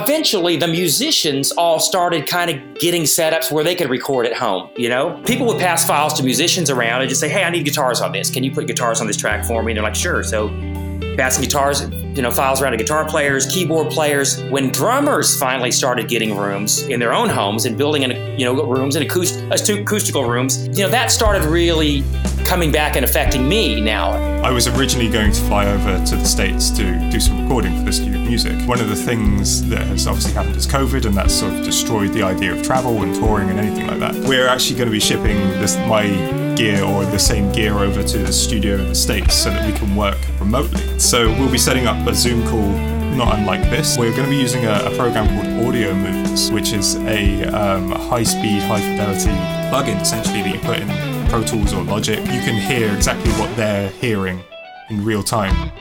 eventually the musicians all started kind of getting setups where they could record at home you know? People would pass files to musicians around and just say hey i need guitars on this. Can you put guitars on this track for me? And they're like sure. So passing guitars you know files around to guitar players keyboard players when drummers finally started getting rooms in their own homes and building in you know rooms and acoust- acoustical rooms you know that started really coming back and affecting me now. I was originally going to fly over to the States to do some recording for of Music. One of the things that has obviously happened is COVID, and that's sort of destroyed the idea of travel and touring and anything like that. We're actually going to be shipping this, my gear or the same gear over to the studio in the States so that we can work remotely. So we'll be setting up a Zoom call not unlike this. We're going to be using a, a program called Audio Moves, which is a um, high speed, high fidelity plugin essentially that you put in Pro Tools or Logic, you can hear exactly what they're hearing in real time.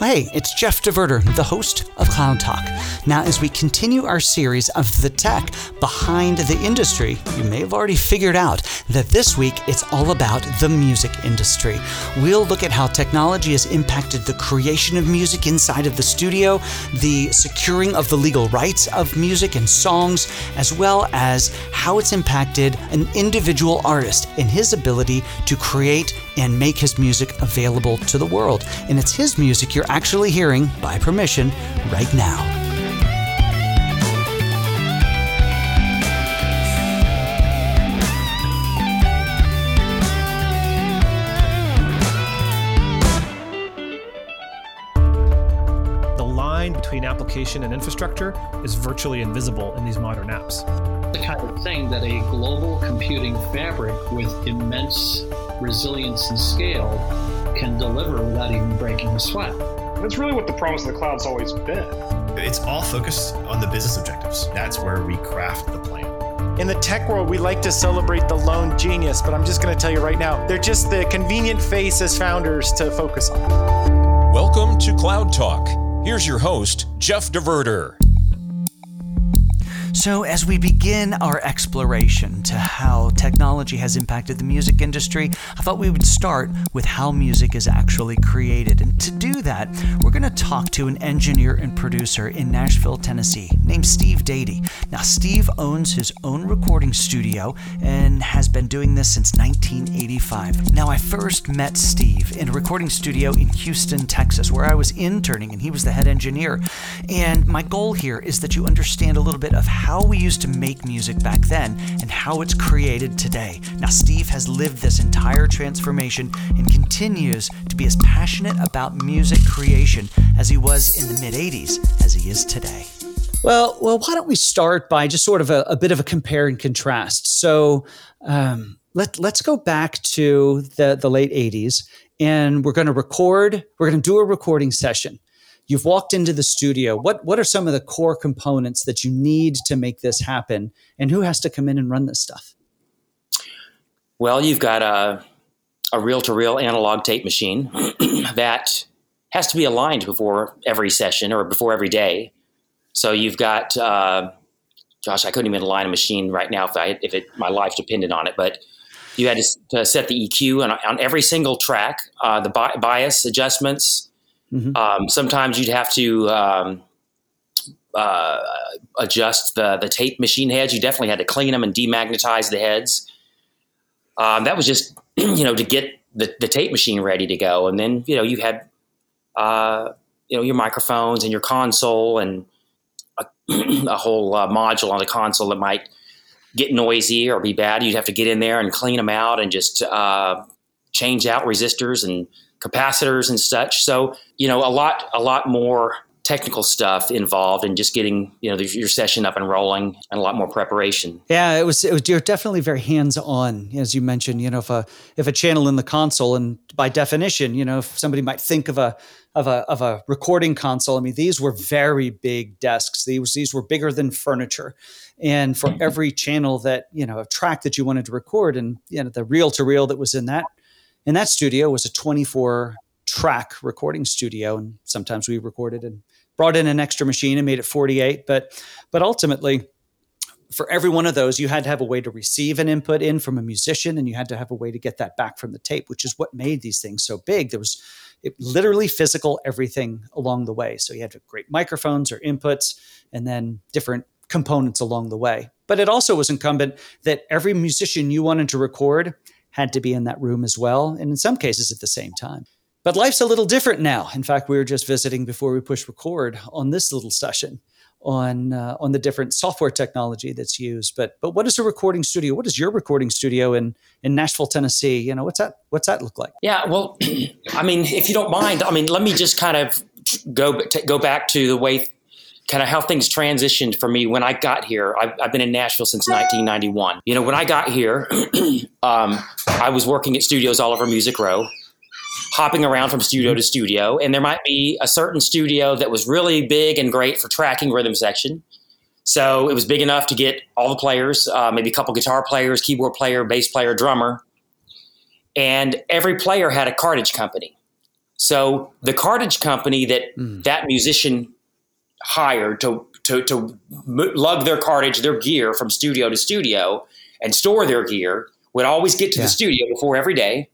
Hey, it's Jeff DeVerter, the host of Cloud Talk. Now, as we continue our series of the tech behind the industry, you may have already figured out that this week it's all about the music industry. We'll look at how technology has impacted the creation of music inside of the studio, the securing of the legal rights of music and songs, as well as how it's impacted an individual artist in his ability to create and make his music available to the world. And it's his music you're actually hearing by permission right now. The line between application and infrastructure is virtually invisible in these modern apps. The kind of thing that a global computing fabric with immense resilience and scale can deliver without even breaking a sweat. That's really what the promise of the cloud's always been. It's all focused on the business objectives. That's where we craft the plan. In the tech world, we like to celebrate the lone genius, but I'm just going to tell you right now, they're just the convenient face as founders to focus on. Welcome to Cloud Talk. Here's your host, Jeff DeVerter. So, as we begin our exploration to how technology has impacted the music industry, I thought we would start with how music is actually created. And to do that, we're going to talk to an engineer and producer in Nashville, Tennessee, named Steve Dady. Now, Steve owns his own recording studio and has been doing this since 1985. Now, I first met Steve in a recording studio in Houston, Texas, where I was interning and he was the head engineer. And my goal here is that you understand a little bit of how we used to make music back then and how it's created today. Now, Steve has lived this entire transformation and continues to be as passionate about music creation as he was in the mid 80s as he is today. Well, well, why don't we start by just sort of a, a bit of a compare and contrast? So, um, let let's go back to the the late '80s, and we're going to record. We're going to do a recording session you've walked into the studio. What what are some of the core components that you need to make this happen? And who has to come in and run this stuff? Well you've got a a reel-to-reel analog tape machine that has to be aligned before every session or before every day. So you've got uh, gosh i couldn't even align a machine right now if i if it my life depended on it but you had to, to set the eq on, on every single track uh, the bi- bias adjustments Mm-hmm. Um, sometimes you'd have to um, uh, adjust the the tape machine heads. You definitely had to clean them and demagnetize the heads. Um, that was just you know to get the, the tape machine ready to go, and then you know you had uh, you know your microphones and your console and a, a whole uh, module on the console that might get noisy or be bad. You'd have to get in there and clean them out and just uh, change out resistors and capacitors and such. So, you know, a lot, a lot more technical stuff involved in just getting you know your session up and rolling and a lot more preparation. Yeah, it was. It was you're definitely very hands on, as you mentioned. You know, if a if a channel in the console, and by definition, you know, if somebody might think of a of a of a recording console, I mean, these were very big desks. These these were bigger than furniture, and for mm-hmm. every channel that you know a track that you wanted to record, and you know the reel to reel that was in that and that studio was a 24 track recording studio and sometimes we recorded and brought in an extra machine and made it 48 but but ultimately for every one of those you had to have a way to receive an input in from a musician and you had to have a way to get that back from the tape which is what made these things so big there was it, literally physical everything along the way. So you had great microphones or inputs, and then different components along the way. But it also was incumbent that every musician you wanted to record had to be in that room as well, and in some cases at the same time. But life's a little different now. In fact, we were just visiting before we push record on this little session on uh, on the different software technology that's used. But but what is a recording studio? What is your recording studio in in Nashville, Tennessee? You know, what's that what's that look like? Yeah, well, I mean, if you don't mind, I mean, let me just kind of go go back to the way kind of how things transitioned for me when I got here. I've, I've, been in Nashville since 1991. You know, when I got here, um, I was working at studios all over Music Row, hopping around from studio to studio. And there might be a certain studio that was really big and great for tracking rhythm section. So it was big enough to get all the players, uh, maybe a couple guitar players, keyboard player, bass player, drummer. And every player had a cartage company. So the cartage company that mm. that musician hired to, to, to lug their cartage, their gear from studio to studio and store their gear would always get to yeah. the studio before every day,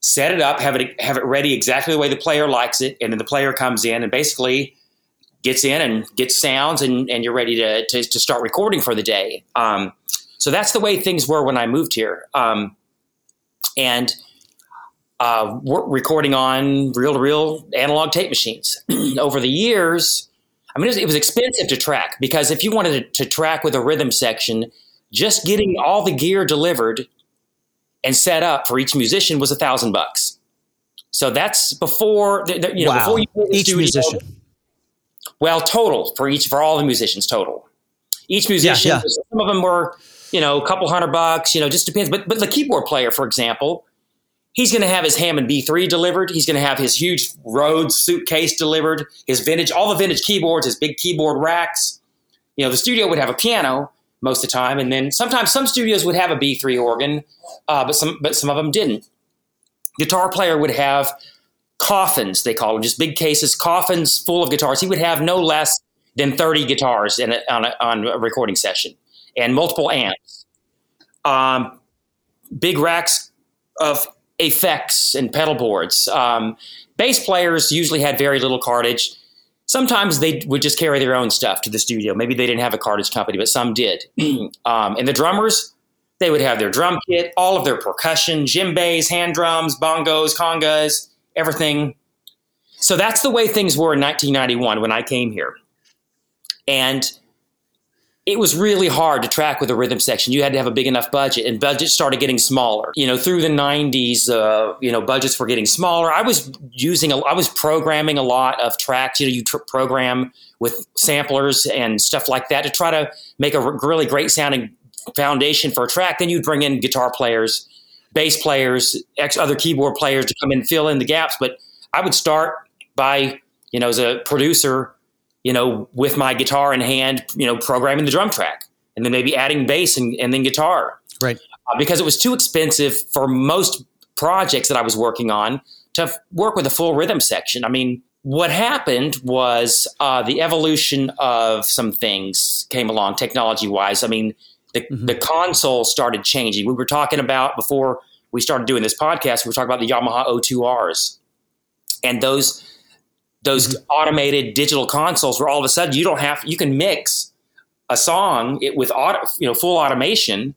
set it up, have it have it ready exactly the way the player likes it, and then the player comes in and basically gets in and gets sounds, and, and you're ready to, to, to start recording for the day. Um, so that's the way things were when I moved here, um, and uh, we're recording on reel to reel analog tape machines. Over the years, I mean, it was, it was expensive to track because if you wanted to, to track with a rhythm section, just getting all the gear delivered and set up for each musician was a thousand bucks. So that's before you know wow. before you each studio, musician. Well, total for each for all the musicians total. Each musician, yeah, yeah. some of them were you know a couple hundred bucks. You know, just depends. But but the keyboard player, for example, He's going to have his Hammond B3 delivered. He's going to have his huge Rhodes suitcase delivered, his vintage, all the vintage keyboards, his big keyboard racks. You know, the studio would have a piano most of the time, and then sometimes some studios would have a B3 organ, uh, but some but some of them didn't. Guitar player would have coffins, they call them, just big cases, coffins full of guitars. He would have no less than 30 guitars in a, on, a, on a recording session and multiple amps. Um, big racks of effects and pedal boards. Um, bass players usually had very little cartage. Sometimes they would just carry their own stuff to the studio. Maybe they didn't have a cartage company, but some did. um, and the drummers, they would have their drum kit, all of their percussion, djembes, hand drums, bongos, congas, everything. So that's the way things were in 1991 when I came here. And it was really hard to track with a rhythm section. You had to have a big enough budget, and budgets started getting smaller. You know, through the '90s, uh, you know, budgets were getting smaller. I was using, a, I was programming a lot of tracks. You know, you tr- program with samplers and stuff like that to try to make a really great sounding foundation for a track. Then you'd bring in guitar players, bass players, ex other keyboard players to come and fill in the gaps. But I would start by, you know, as a producer you know, with my guitar in hand, you know, programming the drum track and then maybe adding bass and, and then guitar. Right. Uh, because it was too expensive for most projects that I was working on to f- work with a full rhythm section. I mean, what happened was uh, the evolution of some things came along technology wise. I mean, the, mm-hmm. the console started changing. We were talking about before we started doing this podcast, we were talking about the Yamaha 02Rs. And those those mm-hmm. automated digital consoles where all of a sudden you don't have you can mix a song with auto, you know full automation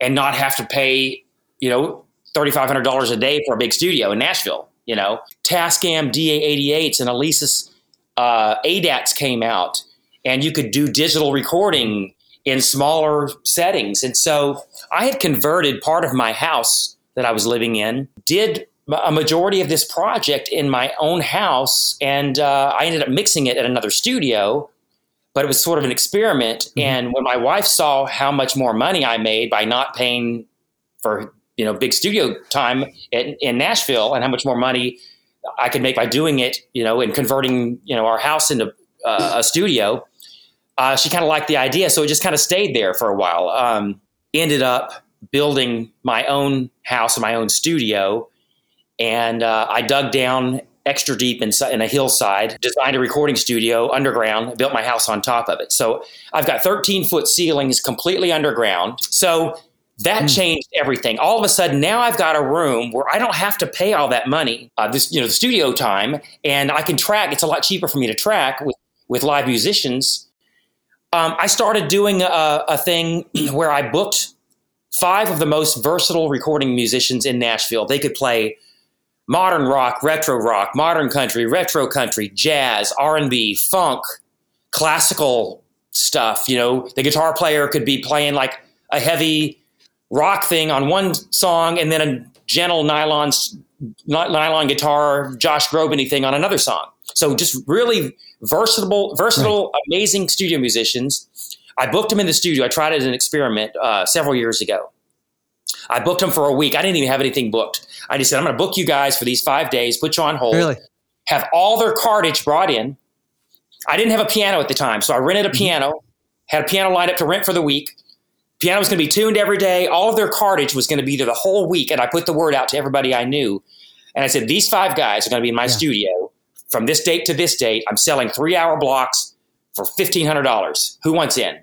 and not have to pay you know $3500 a day for a big studio in Nashville you know Tascam DA88s and Alesis uh, ADATs came out and you could do digital recording in smaller settings and so I had converted part of my house that I was living in did a majority of this project in my own house, and uh, I ended up mixing it at another studio. But it was sort of an experiment. Mm-hmm. And when my wife saw how much more money I made by not paying for you know big studio time in, in Nashville, and how much more money I could make by doing it, you know, and converting you know our house into uh, a studio, uh, she kind of liked the idea. So it just kind of stayed there for a while. Um, ended up building my own house and my own studio and uh, I dug down extra deep in, in a hillside, designed a recording studio underground, built my house on top of it. So I've got 13 foot ceilings completely underground. So that mm. changed everything. All of a sudden, now I've got a room where I don't have to pay all that money, uh, this you know the studio time, and I can track. It's a lot cheaper for me to track with with live musicians. Um, I started doing a, a thing where I booked five of the most versatile recording musicians in Nashville. They could play modern rock, retro rock, modern country, retro country, jazz, R and B, funk, classical stuff. You know, the guitar player could be playing like a heavy rock thing on one song and then a gentle nylon nylon guitar Josh Groban thing on another song. So just really versatile, versatile, right. amazing studio musicians. I booked them in the studio. I tried it as an experiment uh, several years ago. I booked them for a week. I didn't even have anything booked. I just said, I'm going to book you guys for these five days, put you on hold, really? have all their cartage brought in. I didn't have a piano at the time, so I rented a mm-hmm. piano, had a piano lined up to rent for the week. Piano was going to be tuned every day. All of their cartage was going to be there the whole week. And I put the word out to everybody I knew. And I said, These five guys are going to be in my yeah. studio from this date to this date. I'm selling three hour blocks for $1,500. Who wants in?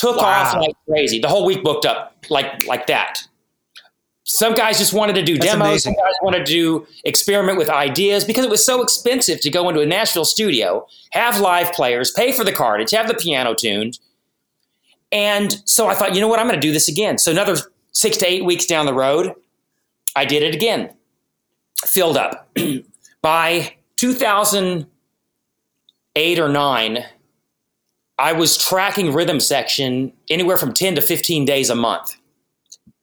Took wow. off like crazy. The whole week booked up like, like that. Some guys just wanted to do That's demos. Amazing. Some guys wanted to do experiment with ideas because it was so expensive to go into a Nashville studio, have live players, pay for the cartage, have the piano tuned and so I thought, you know what, I'm going to do this again. So another six to eight weeks down the road, I did it again. Filled up. By 2008 or nine, I was tracking rhythm section anywhere from 10 to 15 days a month.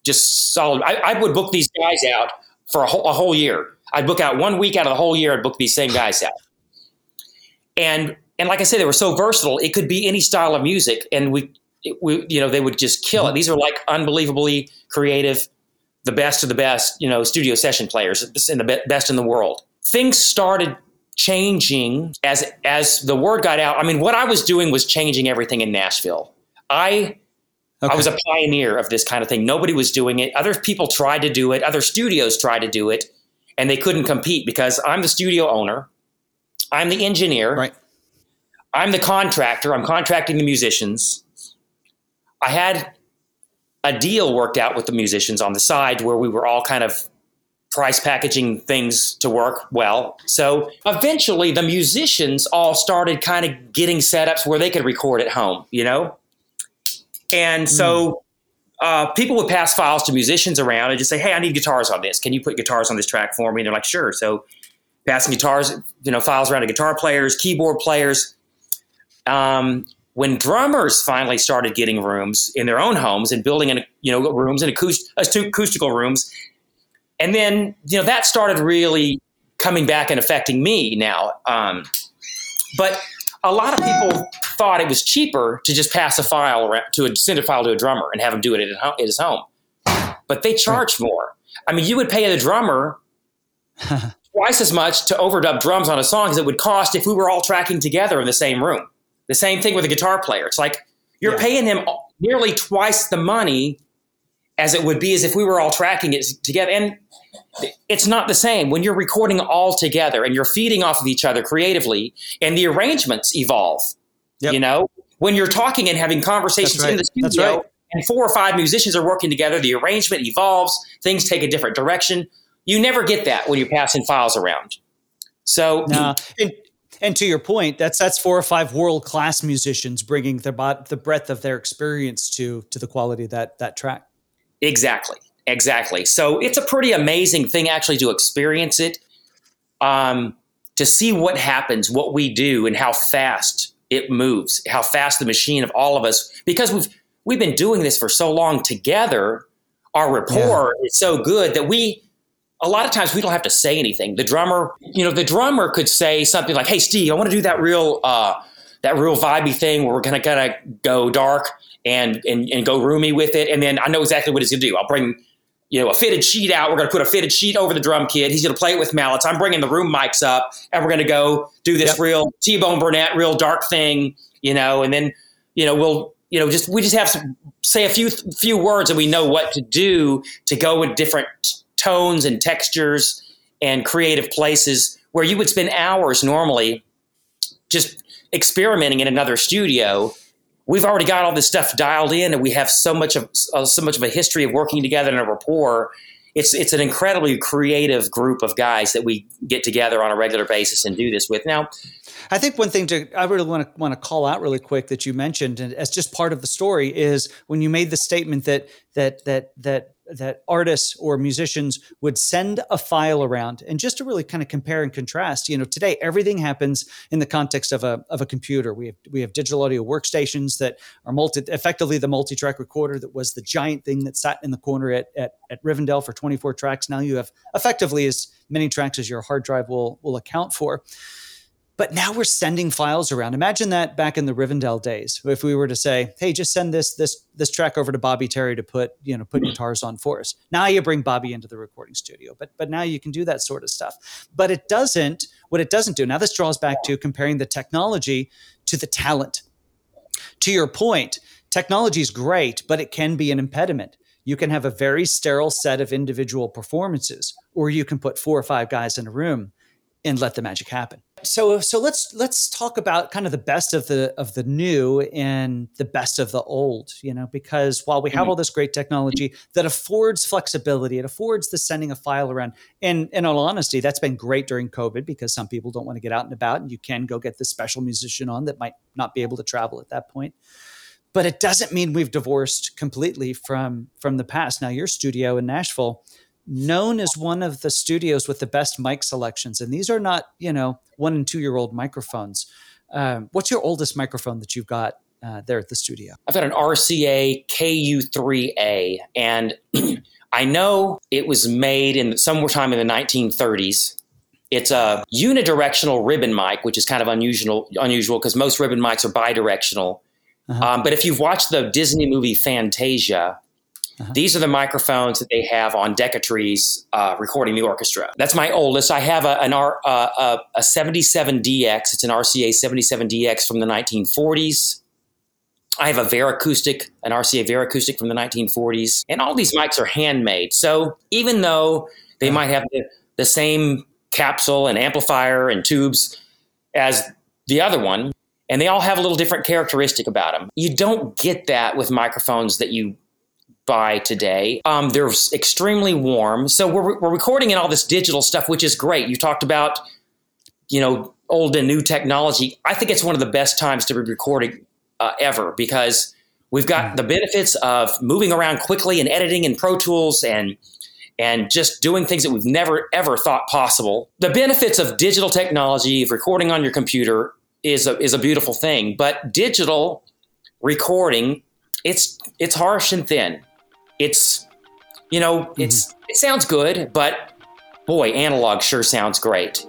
Just solid. I, I would book these guys out for a whole, a whole year. I'd book out one week out of the whole year. I'd book these same guys out. And and like I said, they were so versatile. It could be any style of music, and we it, we, you know, they would just kill it. Mm-hmm. These are like unbelievably creative, the best of the best, you know, studio session players and the best in the world. Things started changing as as the word got out. I mean, what I was doing was changing everything in Nashville. I okay. I was a pioneer of this kind of thing. Nobody was doing it. Other people tried to do it. Other studios tried to do it, and they couldn't compete because I'm the studio owner. I'm the engineer. Right. I'm the contractor. I'm contracting the musicians. I had a deal worked out with the musicians on the side where we were all kind of price packaging things to work well. So eventually the musicians all started kind of getting setups where they could record at home, you know? And so uh, people would pass files to musicians around and just say, Hey, I need guitars on this. Can you put guitars on this track for me? And they're like, sure. So passing guitars, you know, files around to guitar players, keyboard players. Um, when drummers finally started getting rooms in their own homes and building in you know rooms and acoust- acoustical rooms and then you know that started really coming back and affecting me now um, but a lot of people thought it was cheaper to just pass a file around, to send a file to a drummer and have him do it at, his home but they charge more i mean you would pay the drummer twice as much to overdub drums on a song as it would cost if we were all tracking together in the same room the same thing with a guitar player. It's like you're yeah. paying him nearly twice the money as it would be as if we were all tracking it together. And it's not the same when you're recording all together and you're feeding off of each other creatively and the arrangements evolve. Yep. You know, when you're talking and having conversations right. in the studio right. and four or five musicians are working together, the arrangement evolves, things take a different direction. You never get that when you're passing files around. So, no. and, and to your point, that's that's four or five world class musicians bringing the the breadth of their experience to to the quality of that that track. Exactly, exactly. So it's a pretty amazing thing actually to experience it, um, to see what happens, what we do, and how fast it moves, how fast the machine of all of us, because we've we've been doing this for so long together. Our rapport yeah. is so good that we a lot of times we don't have to say anything. The drummer, you know, the drummer could say something like, "Hey, Steve, I want to do that real, uh, that real vibey thing where we're gonna kind of go dark and, and and go roomy with it." And then I know exactly what he's gonna do. I'll bring, you know, a fitted sheet out. We're gonna put a fitted sheet over the drum kit. He's gonna play it with mallets. I'm bringing the room mics up, and we're gonna go do this yep. real T-Bone Burnett, real dark thing, you know. And then, you know, we'll you know just we just have to say a few few words and we know what to do to go with different tones and textures and creative places where you would spend hours normally just experimenting in another studio we've already got all this stuff dialed in, and we have so much of uh, so much of a history of working together and a rapport. It's it's an incredibly creative group of guys that we get together on a regular basis and do this with. Now, I think one thing to I really want to want to call out really quick that you mentioned and as just part of the story is when you made the statement that that that that that artists or musicians would send a file around. And just to really kind of compare and contrast you know today everything happens in the context of a of a computer. We have we have digital audio workstations that are multi effectively the multi-track recorder that was the giant thing that sat in the corner at at, at Rivendell for 24 tracks. Now you have effectively as many tracks as your hard drive will will account for but now we're sending files around. Imagine that back in the Rivendell days, if we were to say, "Hey, just send this this this track over to Bobby Terry to put you know put guitars on for us." Now you bring Bobby into the recording studio, but but now you can do that sort of stuff. But it doesn't. What it doesn't do. Now this draws back to comparing the technology to the talent. To your point, technology is great, but it can be an impediment. You can have a very sterile set of individual performances, or you can put four or five guys in a room and let the magic happen. So so let's let's talk about kind of the best of the of the new and the best of the old, you know, because while we have mm-hmm. all this great technology that affords flexibility, it affords the sending a file around. And in all honesty, that's been great during COVID because some people don't want to get out and about and you can go get the special musician on that might not be able to travel at that point. But it doesn't mean we've divorced completely from from the past. Now your studio in Nashville known as one of the studios with the best mic selections. And these are not, you know, one and two year old microphones. Um, what's your oldest microphone that you've got uh, there at the studio? I've got an RCA KU3A, and I know it was made in sometime in the 1930s. It's a unidirectional ribbon mic, which is kind of unusual unusual because most ribbon mics are bidirectional. Uh-huh. Um, but if you've watched the Disney movie Fantasia, uh-huh. These are the microphones that they have on Decca trees uh, recording the orchestra. That's my oldest. I have a, an R, uh, a 77DX. It's an RCA 77DX from the 1940s. I have a Varacoustic, an RCA Varacoustic from the 1940s. And all these mics are handmade. So even though they might have the, the same capsule and amplifier and tubes as the other one, and they all have a little different characteristic about them. You don't get that with microphones that you by today. Um, they're extremely warm. So we're, we're recording in all this digital stuff, which is great. You talked about, you know, old and new technology. I think it's one of the best times to be recording uh, ever because we've got the benefits of moving around quickly and editing in Pro Tools and and just doing things that we've never ever thought possible. The benefits of digital technology, of recording on your computer, is a, is a beautiful thing. But digital recording, it's it's harsh and thin it's you know mm-hmm. it's it sounds good but boy analog sure sounds great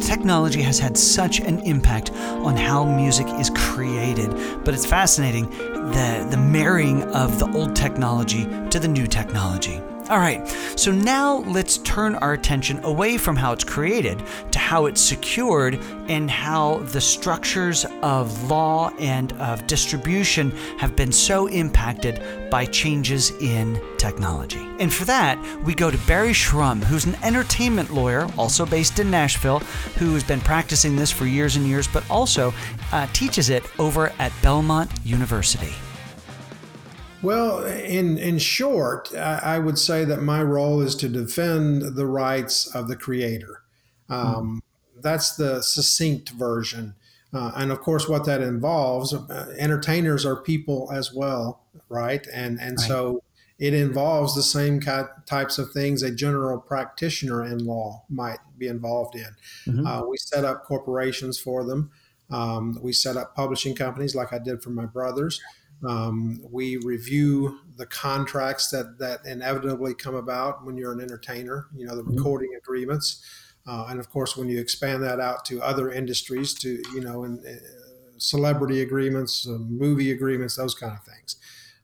technology has had such an impact on how music is created but it's fascinating the the marrying of the old technology to the new technology all right, so now let's turn our attention away from how it's created to how it's secured and how the structures of law and of distribution have been so impacted by changes in technology. And for that, we go to Barry Shrum, who's an entertainment lawyer, also based in Nashville, who's been practicing this for years and years, but also uh, teaches it over at Belmont University. Well, in in short, I, I, would say that my role is to defend the rights of the creator. Um, mm. That's the succinct version, uh, and of course, what that involves. Uh, entertainers are people as well, right? And and right. so it involves the same types of things a general practitioner in law might be involved in. Mm-hmm. Uh, we set up corporations for them. Um, we set up publishing companies, like I did for my brothers. Um, we review the contracts that that inevitably come about when you're an entertainer. You know the mm-hmm. recording mm-hmm. agreements, uh, and of course when you expand that out to other industries, to you know, and uh, celebrity agreements, uh, movie agreements, those kind of things.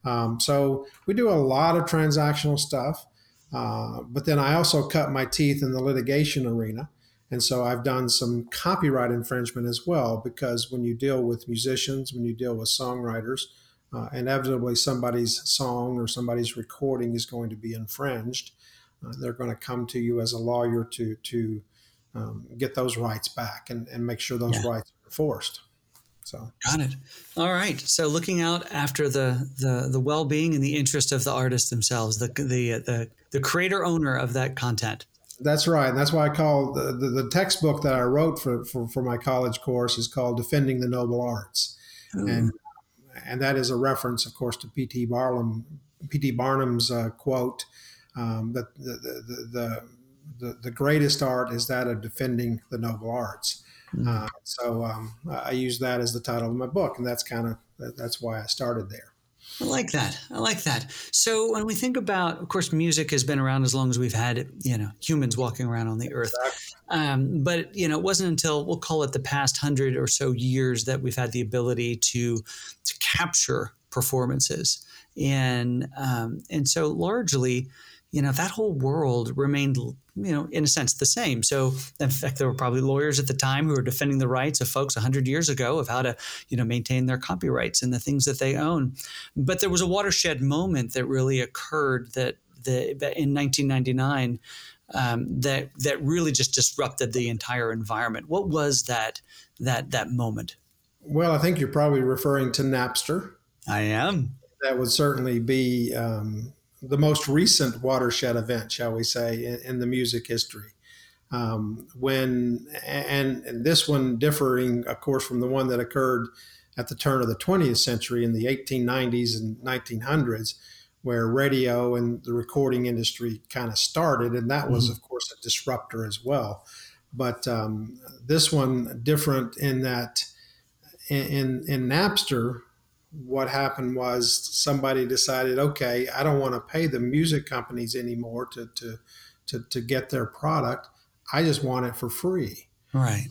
Um, so we do a lot of transactional stuff, uh, but then I also cut my teeth in the litigation arena. And so I've done some copyright infringement as well, because when you deal with musicians, when you deal with songwriters, uh, inevitably somebody's song or somebody's recording is going to be infringed. Uh, they're going to come to you as a lawyer to to um, get those rights back and, and make sure those yeah. rights are enforced. So got it. All right. So looking out after the the the well being and the interest of the artists themselves, the the the the creator owner of that content. That's right. And that's why I call the, the, the textbook that I wrote for, for, for, my college course is called Defending the Noble Arts. Ooh. And and that is a reference, of course, to P.T. Barnum, P.T. Barnum's uh, quote um, that the, the, the, the, the greatest art is that of defending the noble arts. Mm-hmm. Uh, so um, I use that as the title of my book, and that's kind of that's why I started there. I like that. I like that. So when we think about, of course, music has been around as long as we've had, you know, humans walking around on the earth. Um, but you know, it wasn't until we'll call it the past hundred or so years that we've had the ability to to capture performances, and um, and so largely, you know, that whole world remained, you know, in a sense the same. So, in fact, there were probably lawyers at the time who were defending the rights of folks 100 years ago of how to, you know, maintain their copyrights and the things that they own. But there was a watershed moment that really occurred that the, in 1999 um, that that really just disrupted the entire environment. What was that that that moment? Well, I think you're probably referring to Napster. I am. That would certainly be um, the most recent watershed event, shall we say, in, in the music history. Um, when and, and this one differing, of course, from the one that occurred at the turn of the 20th century in the 1890s and 1900s, where radio and the recording industry kind of started, and that was, mm-hmm. of course, a disruptor as well. But um, this one different in that in, in, in Napster, what happened was somebody decided, okay, I don't want to pay the music companies anymore to, to, to, to get their product. I just want it for free. Right.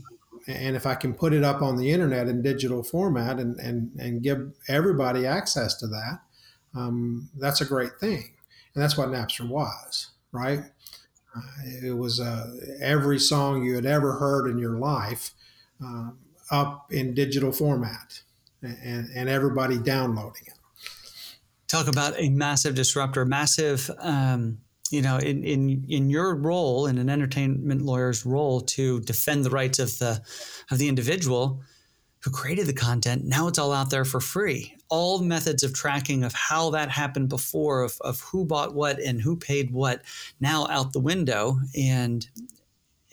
And if I can put it up on the internet in digital format and, and, and give everybody access to that, um, that's a great thing. And that's what Napster was, right? Uh, it was uh, every song you had ever heard in your life uh, up in digital format and, and everybody downloading it. Talk about a massive disruptor, massive. Um, you know, in, in in your role, in an entertainment lawyer's role, to defend the rights of the of the individual who created the content. Now it's all out there for free. All methods of tracking of how that happened before, of, of who bought what and who paid what, now out the window, and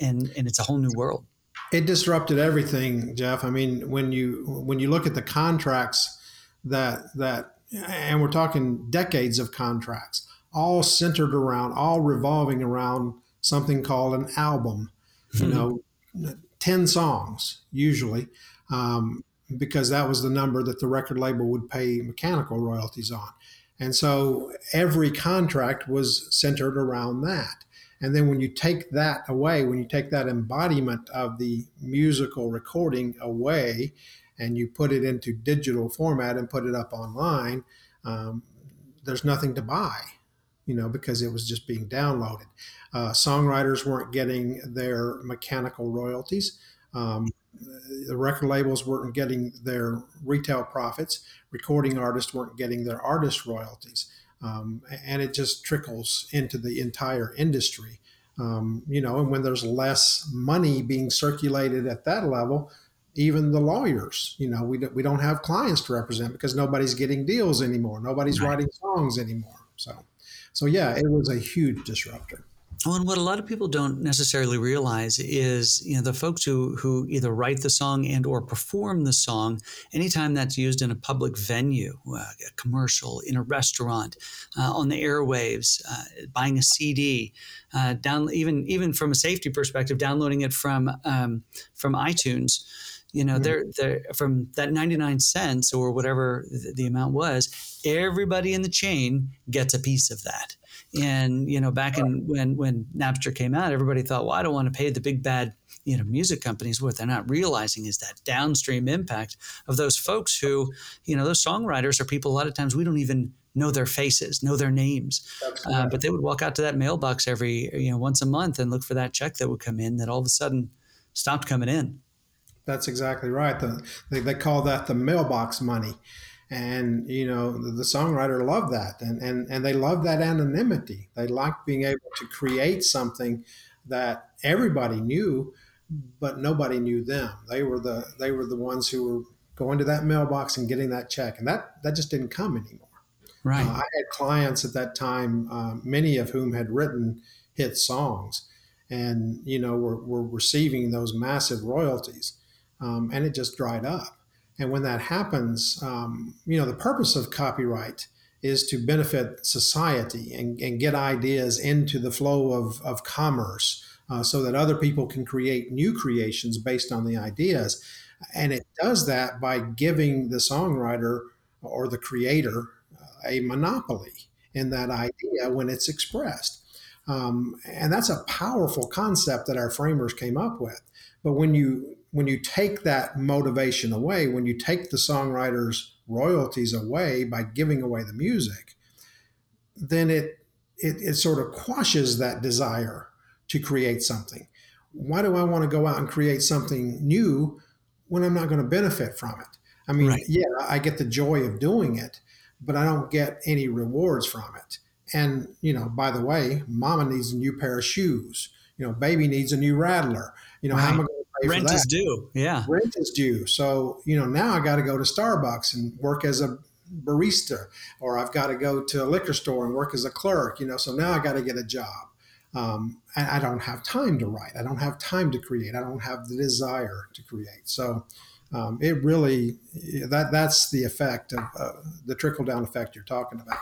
and and it's a whole new world. It disrupted everything, Jeff. I mean, when you when you look at the contracts that that and we're talking decades of contracts, all centered around, all revolving around something called an album. You mm-hmm. know, ten songs usually, um, because that was the number that the record label would pay mechanical royalties on. And so every contract was centered around that. And then when you take that away, when you take that embodiment of the musical recording away and you put it into digital format and put it up online, um, there's nothing to buy, you know, because it was just being downloaded. Uh, songwriters weren't getting their mechanical royalties. Um, the record labels weren't getting their retail profits. Recording artists weren't getting their artist royalties um, and it just trickles into the entire industry. Um, you know, and when there's less money being circulated at that level, even the lawyers, you know, we, we don't have clients to represent because nobody's getting deals anymore. Nobody's right. writing songs anymore. So, so yeah, it was a huge disruptor. Well, and what a lot of people don't necessarily realize is, you know, the folks who who either write the song and or perform the song, anytime that's used in a public venue, uh, a commercial, in a restaurant, uh, on the airwaves, uh, buying a CD, uh, down even even from a safety perspective, downloading it from um, from iTunes you know, mm-hmm. they're, they're from that 99 cents or whatever the, the, amount was, everybody in the chain gets a piece of that. And you know, back in when when Napster came out, everybody thought, well, I don't want to pay the big bad you know music companies. What they're not realizing is that downstream impact of those folks who you know those songwriters are people. A lot of times we don't even know their faces, know their names, uh, but they would walk out to that mailbox every you know once a month and look for that check that would come in that all of a sudden stopped coming in. That's exactly right. The, they, they call that the mailbox money and you know the, the, songwriter loved that and, and and they loved that anonymity they liked being able to create something that everybody knew but nobody knew them they were the they were the ones who were going to that mailbox and getting that check, and that that just didn't come anymore. Right. Uh, I had clients at that time, uh, many of whom had written hit songs, and you know were, were receiving those massive royalties, um, and it just dried up. And when that happens, um, you know the purpose of copyright is to benefit society and, and get ideas into the flow of, of commerce uh, so that other people can create new creations based on the ideas. And it does that by giving the songwriter or the creator a monopoly in that idea when it's expressed. Um, and that's a powerful concept that our framers came up with. But when you when you take that motivation away, when you take the songwriter's royalties away by giving away the music, then it, it, it sort of quashes that desire to create something. Why do I want to go out and create something new when I'm not going to benefit from it? I mean, right. yeah, I get the joy of doing it, but I don't get any rewards from it. And, you know, by the way, mama needs a new pair of shoes. You know, baby needs a new rattler. You know, right. how am I going to pay Rent is due. Yeah. Rent is due. So, you know, now I got to go to Starbucks and work as a barista, or I've got to go to a liquor store and work as a clerk, you know, so now I got to get a job. Um, and I don't have time to write. I don't have time to create. I don't have the desire to create. So, um, it really that that's the effect of uh, the trickle down effect you're talking about.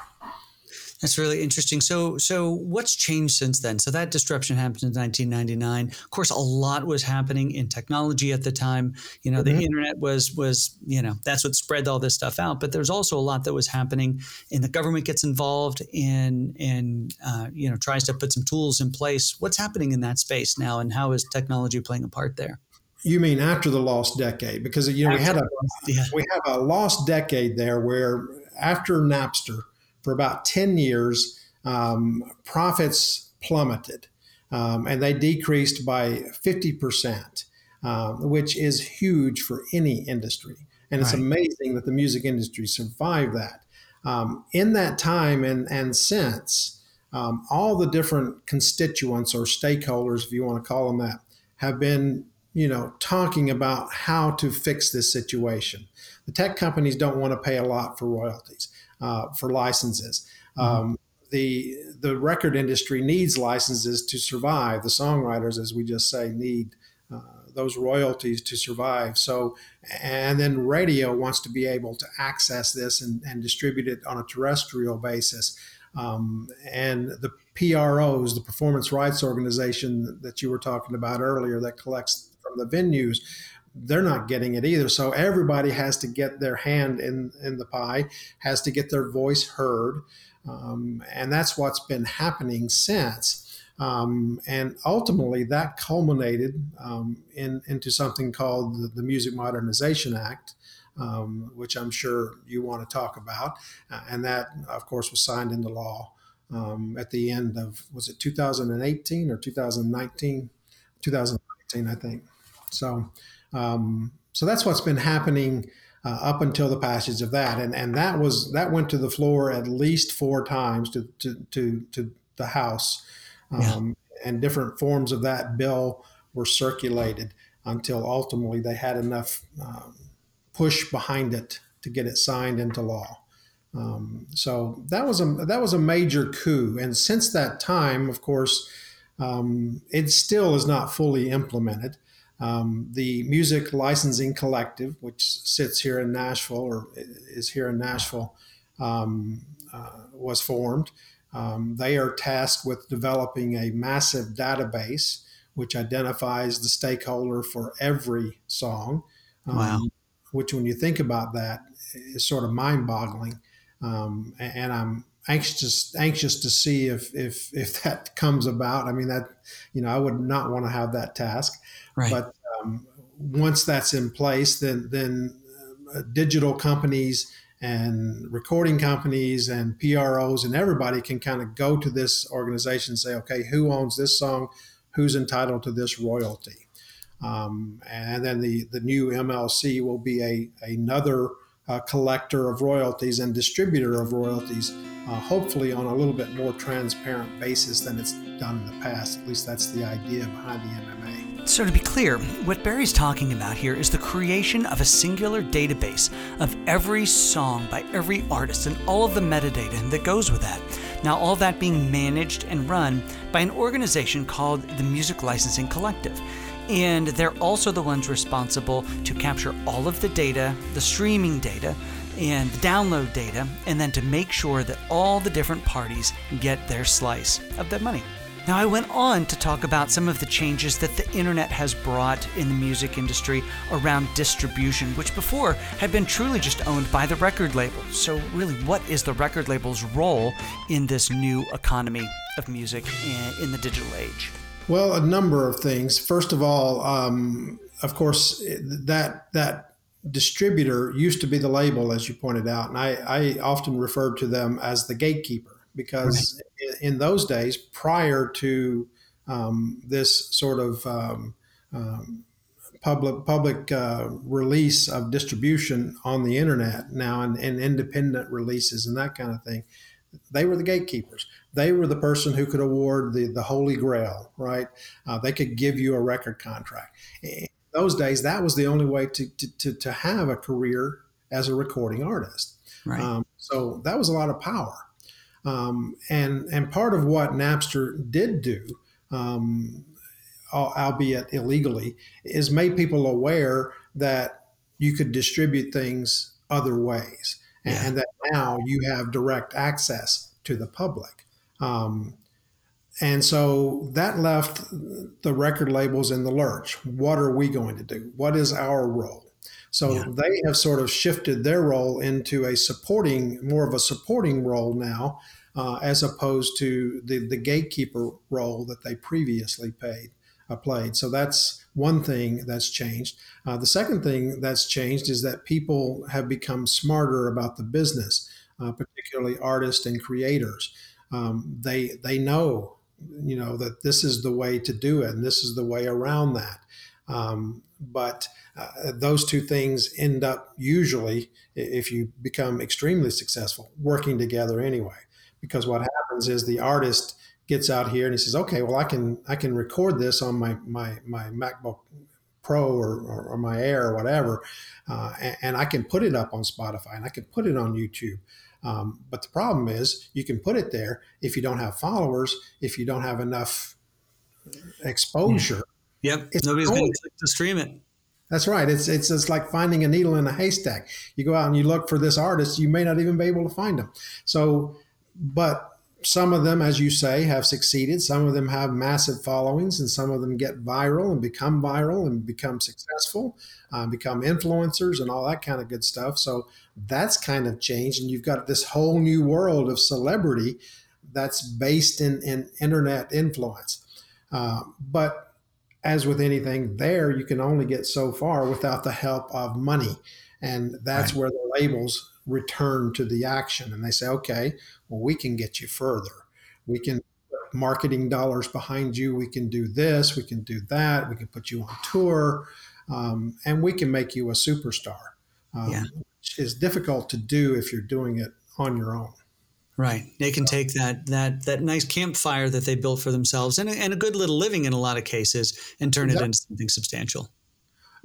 That's really interesting. So, so what's changed since then? So that disruption happened in 1999. Of course, a lot was happening in technology at the time. You know, mm-hmm. the internet was was you know that's what spread all this stuff out. But there's also a lot that was happening, and the government gets involved in and uh, you know tries to put some tools in place. What's happening in that space now, and how is technology playing a part there? You mean after the lost decade? Because you know after we had a yeah. we have a lost decade there where after Napster for about 10 years, um, profits plummeted um, and they decreased by 50%, um, which is huge for any industry. And it's right. amazing that the music industry survived that. Um, in that time and, and since, um, all the different constituents or stakeholders, if you want to call them that, have been you know talking about how to fix this situation. The tech companies don't want to pay a lot for royalties uh, for licenses. Mm-hmm. Um, the the record industry needs licenses to survive. The songwriters, as we just say, need uh, those royalties to survive. So, and then radio wants to be able to access this and, and distribute it on a terrestrial basis. Um, and the PROs, the Performance Rights Organization that you were talking about earlier, that collects from the venues, they're not getting it either. So everybody has to get their hand in in the pie, has to get their voice heard, um, and that's what's been happening since. Um, and ultimately, that culminated um, in, into something called the, the Music Modernization Act, um, which I'm sure you want to talk about. Uh, and that, of course, was signed into law um, at the end of, was it 2018 or 2019? 2019, I think. So, um, so that's what's been happening uh, up until the passage of that, and and that was that went to the floor at least four times to to to, to the House, um, yeah. and different forms of that bill were circulated until ultimately they had enough um, push behind it to get it signed into law. Um, so that was a that was a major coup, and since that time, of course, um, it still is not fully implemented. Um, the Music Licensing Collective, which sits here in Nashville or is here in Nashville, um, uh, was formed. Um, they are tasked with developing a massive database which identifies the stakeholder for every song. Um, wow. Which, when you think about that, is sort of mind boggling. Um, and I'm anxious anxious to see if if if that comes about. I mean that you know I would not want to have that task. Right. But um, once that's in place, then then uh, digital companies and recording companies and PROs and everybody can kind of go to this organization and say, okay, who owns this song? Who's entitled to this royalty? Um, and then the the new MLC will be a another uh, collector of royalties and distributor of royalties, uh, hopefully on a little bit more transparent basis than it's done in the past. At least that's the idea behind the MMA. So, to be clear, what Barry's talking about here is the creation of a singular database of every song by every artist and all of the metadata that goes with that. Now, all that being managed and run by an organization called the Music Licensing Collective. And they're also the ones responsible to capture all of the data, the streaming data, and the download data, and then to make sure that all the different parties get their slice of that money. Now, I went on to talk about some of the changes that the internet has brought in the music industry around distribution, which before had been truly just owned by the record label. So, really, what is the record label's role in this new economy of music eh, in the digital age? Well, a number of things. First of all, um, of course, that that distributor used to be the label, as you pointed out, and I, I often referred to them as the gatekeeper because right. in those days, prior to um, this sort of um, um, public public uh, release of distribution on the internet now and, and, independent releases and that kind of thing, they were the gatekeepers. They were the person who could award the the holy grail, right? Uh, they could give you a record contract. In those days, that was the only way to to, to, to have a career as a recording artist. Right. Um, so that was a lot of power. Um, and and part of what Napster did do, um, albeit illegally, is made people aware that you could distribute things other ways, and, yeah. and that now you have direct access to the public. Um, and so that left the record labels in the lurch. What are we going to do? What is our role? So yeah. they have sort of shifted their role into a supporting, more of a supporting role now, uh, as opposed to the, the gatekeeper role that they previously paid, uh, played. So that's one thing that's changed. Uh, the second thing that's changed is that people have become smarter about the business, uh, particularly artists and creators. Um, they they know, you know, that this is the way to do it, and this is the way around that. Um, but uh, those two things end up usually, if you become extremely successful, working together anyway. Because what happens is the artist gets out here and he says, "Okay, well, I can I can record this on my my my MacBook Pro or, or, or my Air or whatever, uh, and, and, I can put it up on Spotify and I can put it on YouTube." Um, but the problem is, you can put it there if you don't have followers, if you don't have enough exposure. Yep, nobody's going to stream it. That's right. It's, it's it's like finding a needle in a haystack. You go out and you look for this artist, you may not even be able to find them. So, but some of them, as you say, have succeeded. Some of them have massive followings, and some of them get viral and become viral and become successful, uh, become influencers, and all that kind of good stuff. So that's kind of changed, and you've got this whole new world of celebrity that's based in, in internet influence. Uh, but as with anything, there you can only get so far without the help of money. And that's right. where the labels return to the action and they say, okay, well, we can get you further. We can put marketing dollars behind you. We can do this. We can do that. We can put you on tour. Um, and we can make you a superstar, um, yeah. which is difficult to do if you're doing it on your own. Right. They can take that that that nice campfire that they built for themselves and a, and a good little living in a lot of cases and turn it into something substantial.